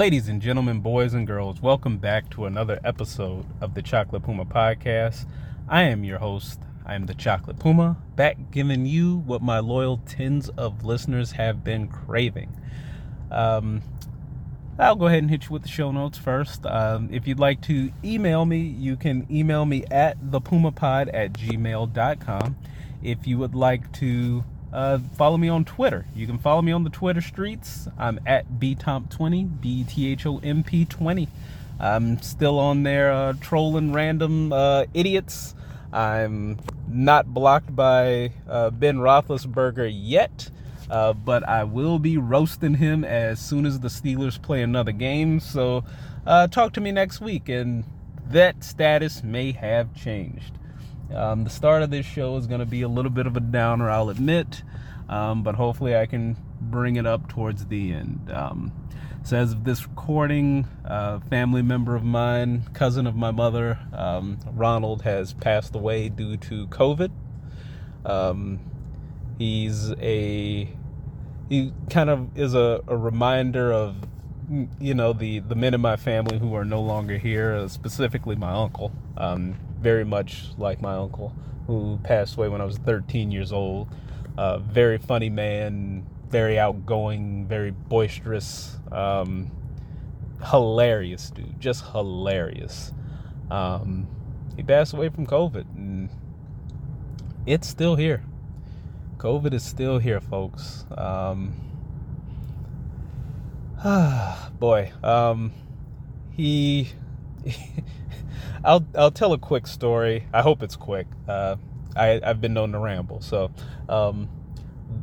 Ladies and gentlemen, boys and girls, welcome back to another episode of the Chocolate Puma podcast. I am your host. I am the Chocolate Puma, back giving you what my loyal tens of listeners have been craving. Um, I'll go ahead and hit you with the show notes first. Um, if you'd like to email me, you can email me at thepumapod at gmail.com. If you would like to uh, follow me on Twitter. You can follow me on the Twitter streets. I'm at btomp20, B T H O M P 20. I'm still on there uh, trolling random uh, idiots. I'm not blocked by uh, Ben Roethlisberger yet, uh, but I will be roasting him as soon as the Steelers play another game. So uh, talk to me next week, and that status may have changed. Um, the start of this show is going to be a little bit of a downer, I'll admit, um, but hopefully I can bring it up towards the end. Um, so, as of this recording, a uh, family member of mine, cousin of my mother, um, Ronald, has passed away due to COVID. Um, he's a he kind of is a, a reminder of you know the the men in my family who are no longer here, specifically my uncle. Um, very much like my uncle, who passed away when I was 13 years old. Uh, very funny man, very outgoing, very boisterous, um, hilarious dude, just hilarious. Um, he passed away from COVID, and it's still here. COVID is still here, folks. Um, boy, um, he I'll I'll tell a quick story. I hope it's quick. Uh, I I've been known to ramble. So, um,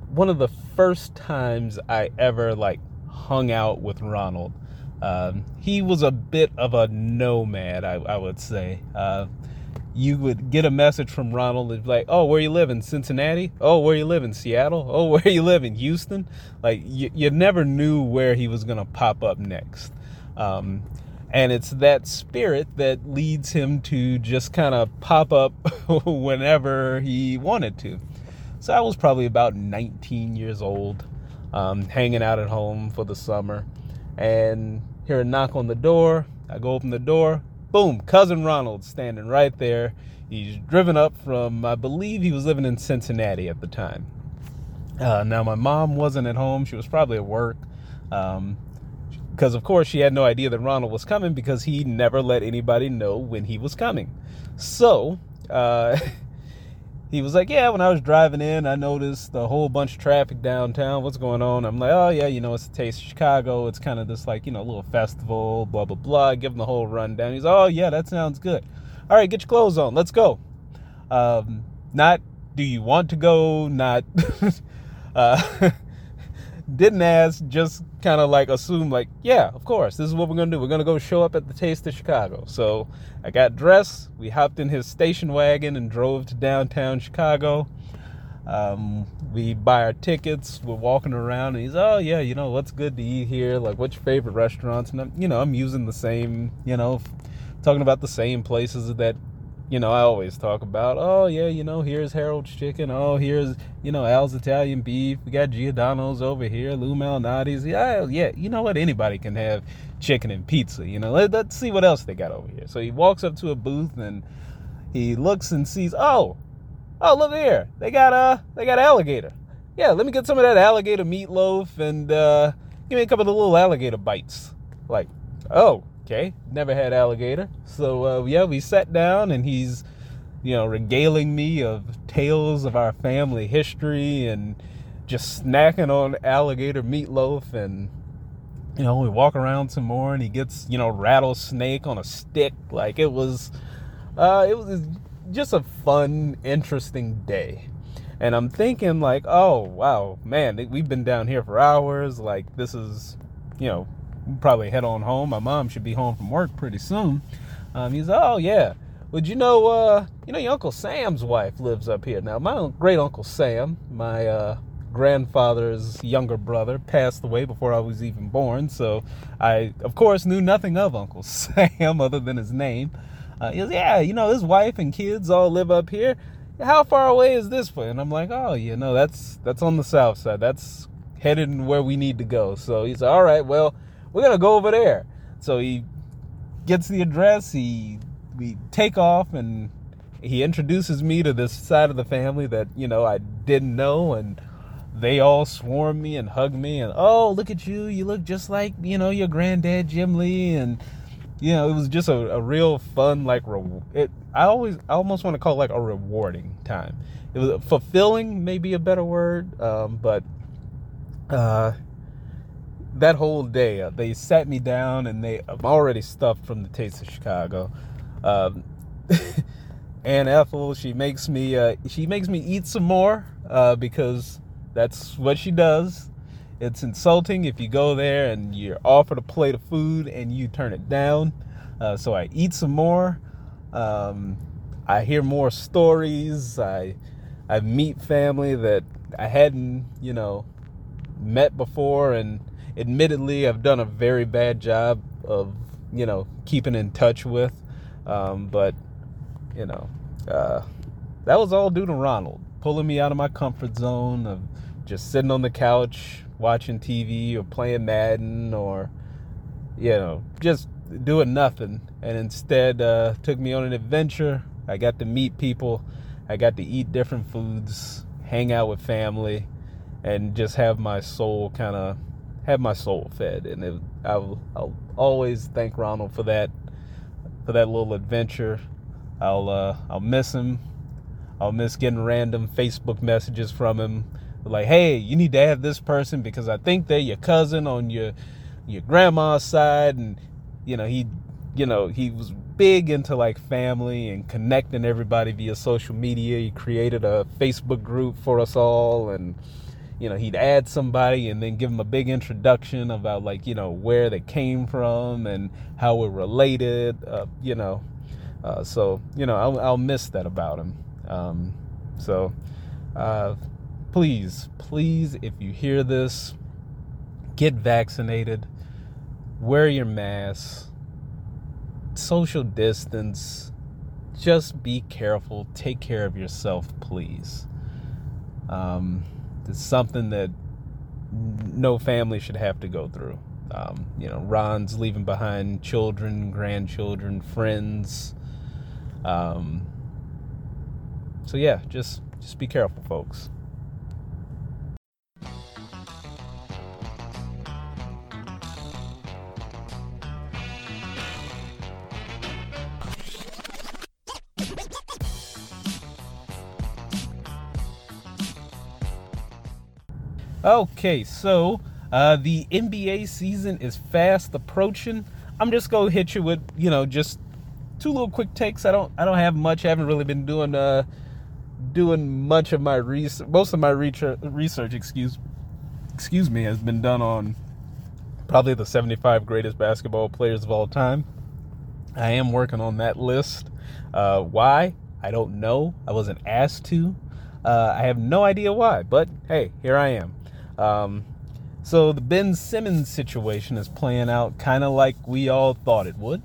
one of the first times I ever like hung out with Ronald, um, he was a bit of a nomad. I I would say. Uh, you would get a message from Ronald and like, "Oh, where you live in Cincinnati? Oh, where you live in Seattle? Oh, where you live in Houston?" Like you, you never knew where he was gonna pop up next. Um, and it's that spirit that leads him to just kind of pop up whenever he wanted to. So I was probably about 19 years old, um, hanging out at home for the summer, and hear a knock on the door. I go open the door. Boom, cousin Ronald standing right there. He's driven up from, I believe he was living in Cincinnati at the time. Uh, now, my mom wasn't at home. She was probably at work. Um, because of course she had no idea that Ronald was coming because he never let anybody know when he was coming. So uh, he was like, "Yeah, when I was driving in, I noticed a whole bunch of traffic downtown. What's going on?" I'm like, "Oh yeah, you know, it's the Taste of Chicago. It's kind of this like you know little festival, blah blah blah." Give him the whole rundown. He's, "Oh yeah, that sounds good. All right, get your clothes on. Let's go." Um, not do you want to go? Not. uh, didn't ask, just kind of like assumed, like, yeah, of course, this is what we're gonna do. We're gonna go show up at the Taste of Chicago. So I got dressed. We hopped in his station wagon and drove to downtown Chicago. Um, we buy our tickets. We're walking around, and he's, oh yeah, you know what's good to eat here? Like, what's your favorite restaurants? And I'm, you know, I'm using the same, you know, talking about the same places that you know, I always talk about, oh yeah, you know, here's Harold's Chicken. Oh, here's you know Al's Italian Beef. We got Giordano's over here, Lou Malnati's. Yeah, yeah. You know what? Anybody can have chicken and pizza. You know, Let, let's see what else they got over here. So he walks up to a booth and he looks and sees, oh, oh look here, they got uh, they got alligator. Yeah, let me get some of that alligator meatloaf and uh, give me a couple of little alligator bites. Like, oh, okay, never had alligator. So uh, yeah, we sat down and he's, you know, regaling me of tales of our family history and just snacking on alligator meatloaf and you know we walk around some more and he gets you know rattlesnake on a stick. Like it was uh it was just a fun interesting day. And i'm thinking like oh wow man we've been down here for hours. Like this is you know probably head on home. My mom should be home from work pretty soon. Um, he's, oh yeah. Would you know, uh, you know, your Uncle Sam's wife lives up here. Now, my great Uncle Sam, my uh, grandfather's younger brother, passed away before I was even born. So I, of course, knew nothing of Uncle Sam other than his name. Uh, he goes, yeah, you know, his wife and kids all live up here. How far away is this place? And I'm like, oh, you know, that's that's on the south side. That's headed where we need to go. So he's all right. Well, we're gonna go over there. So he gets the address. He we take off and he introduces me to this side of the family that you know I didn't know and they all swarm me and hug me and oh look at you you look just like you know your granddad Jim Lee and you know it was just a, a real fun like re- it I always I almost want to call it like a rewarding time it was fulfilling maybe a better word um, but uh that whole day uh, they sat me down and they I'm already stuffed from the taste of Chicago um, Aunt Ethel she makes me uh, she makes me eat some more uh, because that's what she does. It's insulting if you go there and you're offered a plate of food and you turn it down. Uh, so I eat some more. Um, I hear more stories. I I meet family that I hadn't, you know, met before, and admittedly, I've done a very bad job of, you know, keeping in touch with. Um, but, you know, uh, that was all due to Ronald pulling me out of my comfort zone of just sitting on the couch watching TV or playing Madden or you know just doing nothing and instead uh, took me on an adventure I got to meet people I got to eat different foods hang out with family and just have my soul kind of have my soul fed and it, I'll, I'll always thank Ronald for that for that little adventure. I'll uh, I'll miss him. I'll miss getting random Facebook messages from him. Like, hey, you need to have this person because I think they're your cousin on your your grandma's side, and you know he, you know he was big into like family and connecting everybody via social media. He created a Facebook group for us all, and you know he'd add somebody and then give them a big introduction about like you know where they came from and how we're related. Uh, you know, uh, so you know I'll, I'll, miss that about him. Um, so. Uh, please, please, if you hear this, get vaccinated, wear your mask, social distance, just be careful, take care of yourself, please. Um, it's something that no family should have to go through. Um, you know, Ron's leaving behind children, grandchildren, friends. Um, so yeah, just just be careful, folks. Okay, so uh, the NBA season is fast approaching. I'm just gonna hit you with you know just two little quick takes. I don't I don't have much. I haven't really been doing uh doing much of my research. Most of my research, research excuse excuse me has been done on probably the 75 greatest basketball players of all time. I am working on that list. Uh, why? I don't know. I wasn't asked to. Uh, I have no idea why, but hey, here I am. Um, so the Ben Simmons situation is playing out kind of like we all thought it would.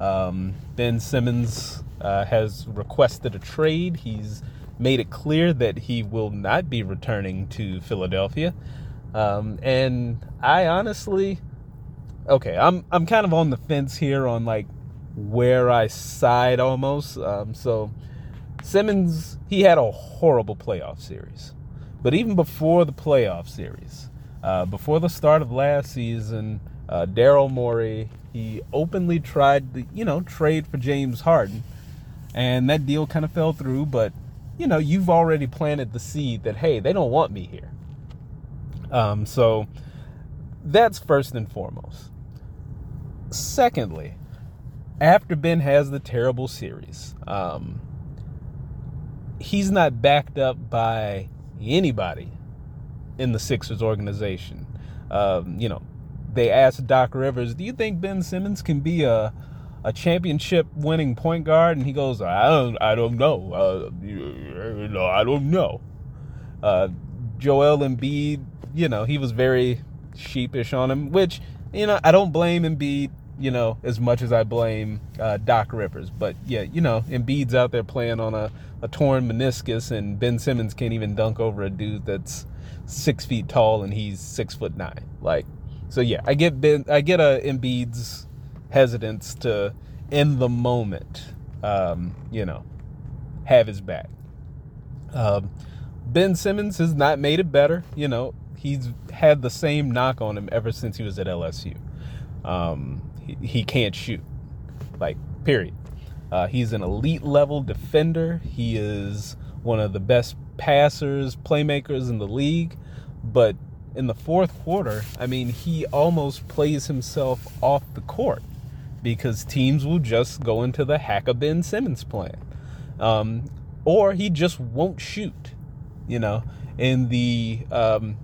Um, ben Simmons uh, has requested a trade. He's made it clear that he will not be returning to Philadelphia. Um, and I honestly, okay, I'm I'm kind of on the fence here on like where I side almost. Um, so Simmons, he had a horrible playoff series. But even before the playoff series, uh, before the start of last season, uh, Daryl Morey he openly tried to you know trade for James Harden, and that deal kind of fell through. But you know you've already planted the seed that hey they don't want me here. Um, so that's first and foremost. Secondly, after Ben has the terrible series, um, he's not backed up by anybody in the Sixers organization. Um, you know, they asked Doc Rivers, "Do you think Ben Simmons can be a a championship winning point guard?" And he goes, "I don't, I don't know. Uh, I don't know." Uh, Joel Embiid, you know, he was very sheepish on him, which you know I don't blame Embiid you know, as much as I blame uh, Doc Rivers. But yeah, you know, Embiid's out there playing on a, a torn meniscus, and Ben Simmons can't even dunk over a dude that's six feet tall and he's six foot nine. Like, so yeah, I get Ben, I get a Embiid's hesitance to in the moment, um, you know, have his back. Um, ben Simmons has not made it better. You know, he's had the same knock on him ever since he was at LSU. Um, he, can't shoot, like period. Uh, he's an elite level defender. He is one of the best passers, playmakers in the league. But in the fourth quarter, I mean, he almost plays himself off the court because teams will just go into the hack of Ben Simmons plan. Um, or he just won't shoot. You know, in the um,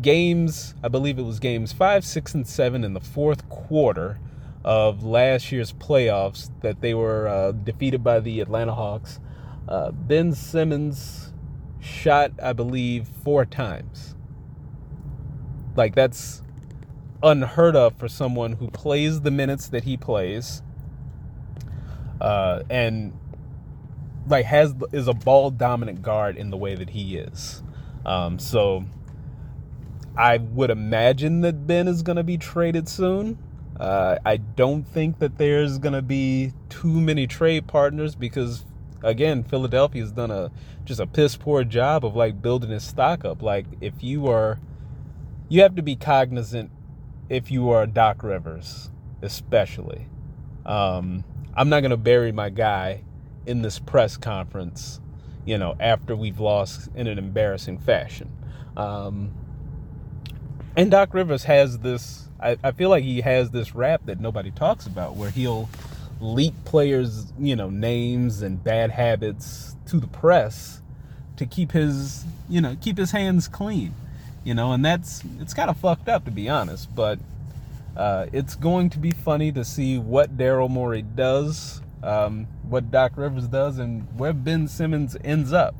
games, I believe it was games five, six, and seven in the fourth quarter of last year's playoffs that they were uh, defeated by the Atlanta Hawks. Uh, ben Simmons shot, I believe, four times. Like, that's unheard of for someone who plays the minutes that he plays uh, and like has is a ball dominant guard in the way that he is. Um, so I would imagine that Ben is going to be traded soon. Uh, I don't think that there's going to be too many trade partners because again, Philadelphia's done a just a piss poor job of like building his stock up. Like if you are, you have to be cognizant if you are Doc Rivers, especially. Um, I'm not going to bury my guy in this press conference, you know, after we've lost in an embarrassing fashion. Um, and Doc Rivers has this, I, I feel like he has this rap that nobody talks about where he'll leak players, you know, names and bad habits to the press to keep his, you know, keep his hands clean you know, and that's it's kind of fucked up to be honest, but uh, it's going to be funny to see what Daryl Morey does, um, what Doc Rivers does, and where Ben Simmons ends up.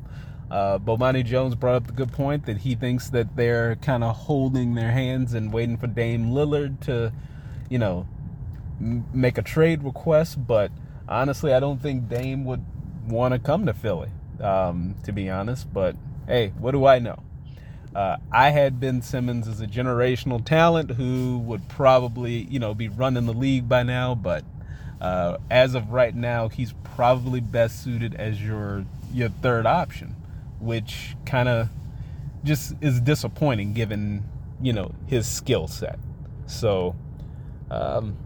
Uh, Bomani Jones brought up the good point that he thinks that they're kind of holding their hands and waiting for Dame Lillard to, you know, m- make a trade request. But honestly, I don't think Dame would want to come to Philly, um, to be honest. But hey, what do I know? Uh, I had Ben Simmons as a generational talent who would probably, you know, be running the league by now. But uh, as of right now, he's probably best suited as your your third option, which kind of just is disappointing given you know his skill set. So, um,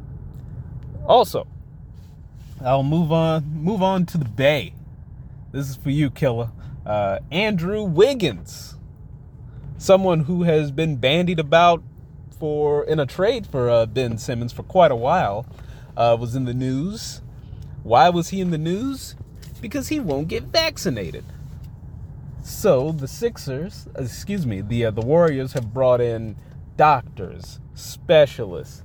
also, I'll move on move on to the Bay. This is for you, Killer. Uh, Andrew Wiggins someone who has been bandied about for in a trade for uh, Ben Simmons for quite a while, uh, was in the news. Why was he in the news? Because he won't get vaccinated. So the Sixers, excuse me, the uh, the Warriors have brought in doctors, specialists,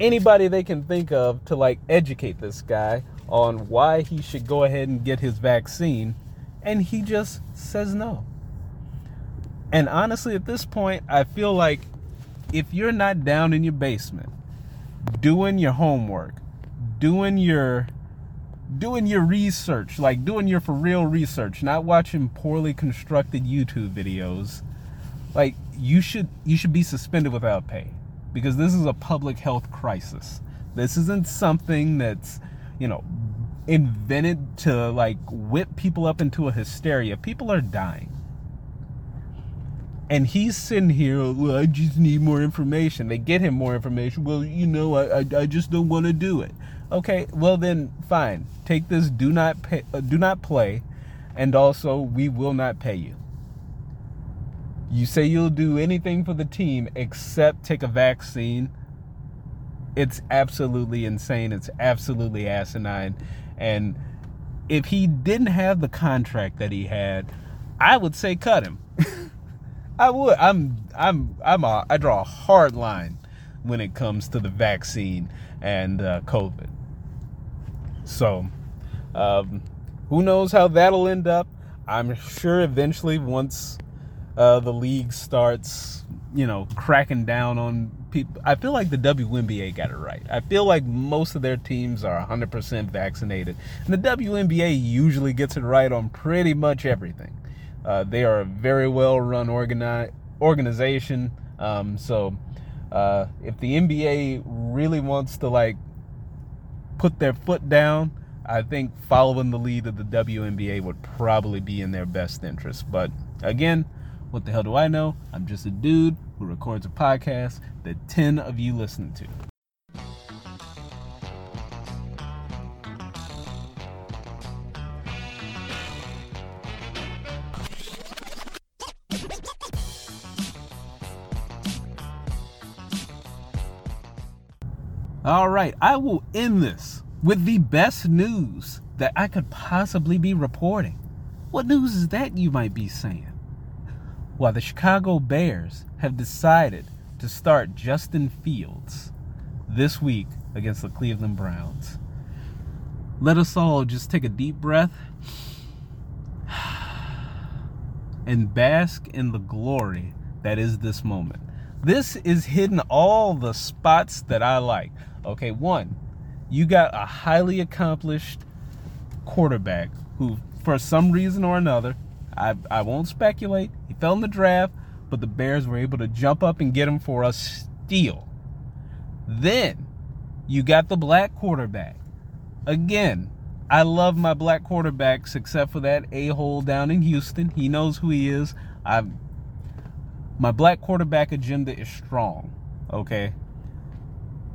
anybody they can think of to like educate this guy on why he should go ahead and get his vaccine, and he just says no. And honestly, at this point, I feel like if you're not down in your basement doing your homework, doing your doing your research, like doing your for real research, not watching poorly constructed YouTube videos, like you should you should be suspended without pay because this is a public health crisis. This isn't something that's, you know, invented to like whip people up into a hysteria. People are dying. And he's sitting here well i just need more information. They get him more information. Well you know i, I, I just don't want to do it okay well then fine take this do not pay uh, do not play and also we will not pay you you say you'll do anything for the team except take a vaccine it's absolutely insane it's absolutely asinine and if he didn't have the contract that he had i would say cut him I would. I'm. I'm. I'm. A, I draw a hard line when it comes to the vaccine and uh, COVID. So, um, who knows how that'll end up? I'm sure eventually, once uh, the league starts, you know, cracking down on people. I feel like the WNBA got it right. I feel like most of their teams are 100% vaccinated, and the WNBA usually gets it right on pretty much everything. Uh, they are a very well run organi- organization. Um, so Uh, if the NBA really wants to like put their foot down, I think following the lead of the WNBA would probably be in their best interest. But again, what the hell do I know? I'm just a dude who records a podcast that 10 of you listen to. All right, I will end this with the best news that I could possibly be reporting. What news is that, you might be saying? Well, the Chicago Bears have decided to start Justin Fields this week against the Cleveland Browns. Let us all just take a deep breath and bask in the glory that is this moment. This is hitting all the spots that I like. Okay, one, you got a highly accomplished quarterback who, for some reason or another, I, I won't speculate, he fell in the draft, but the Bears were able to jump up and get him for a steal. Then you got the black quarterback. Again, I love my black quarterbacks except for that a hole down in Houston. He knows who he is. I my black quarterback agenda is strong. Okay.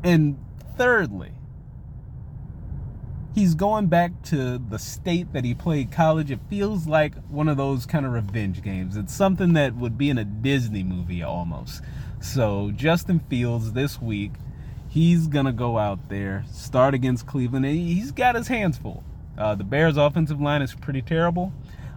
And thirdly, he's going back to the state that he played college. It feels like one of those kind of revenge games. It's something that would be in a Disney movie almost. So, Justin Fields this week, he's going to go out there, start against Cleveland, and he's got his hands full. Uh, the Bears' offensive line is pretty terrible.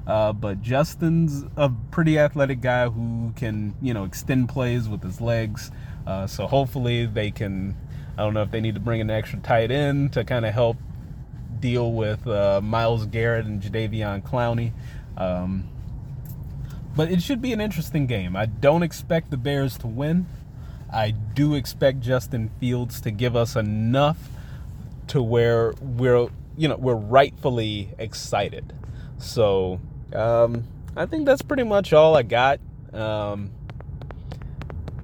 Uh, but Justin's a pretty athletic guy who can, you know, extend plays with his legs. Uh, so hopefully they can. I don't know if they need to bring an extra tight end to kind of help deal with uh, Myles Garrett and Jadeveon Clowney. Um, but it should be an interesting game. I don't expect the Bears to win. I do expect Justin Fields to give us enough to where we're, you know, we're rightfully excited. So um, I think that's pretty much all I got. Um,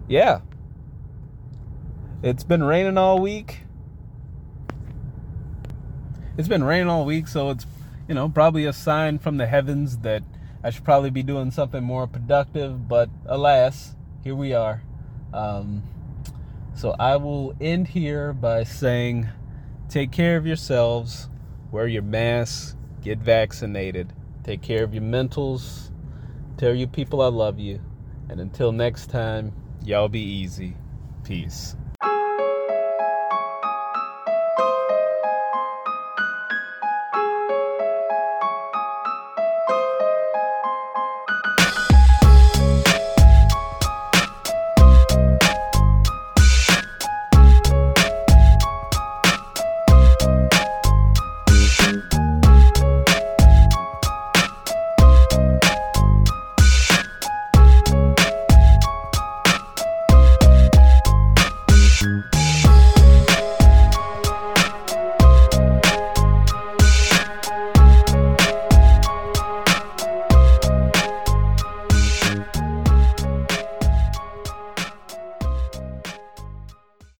yeah, it's been raining all week it's been raining all week, so it's you know probably a sign from the heavens that I should probably be doing something more productive. But alas, here we are. Um, so I will end here by saying, take care of yourselves, wear your masks, get vaccinated, take care of your mentals, tell your people I love you, and until next time, y'all be easy. Peace.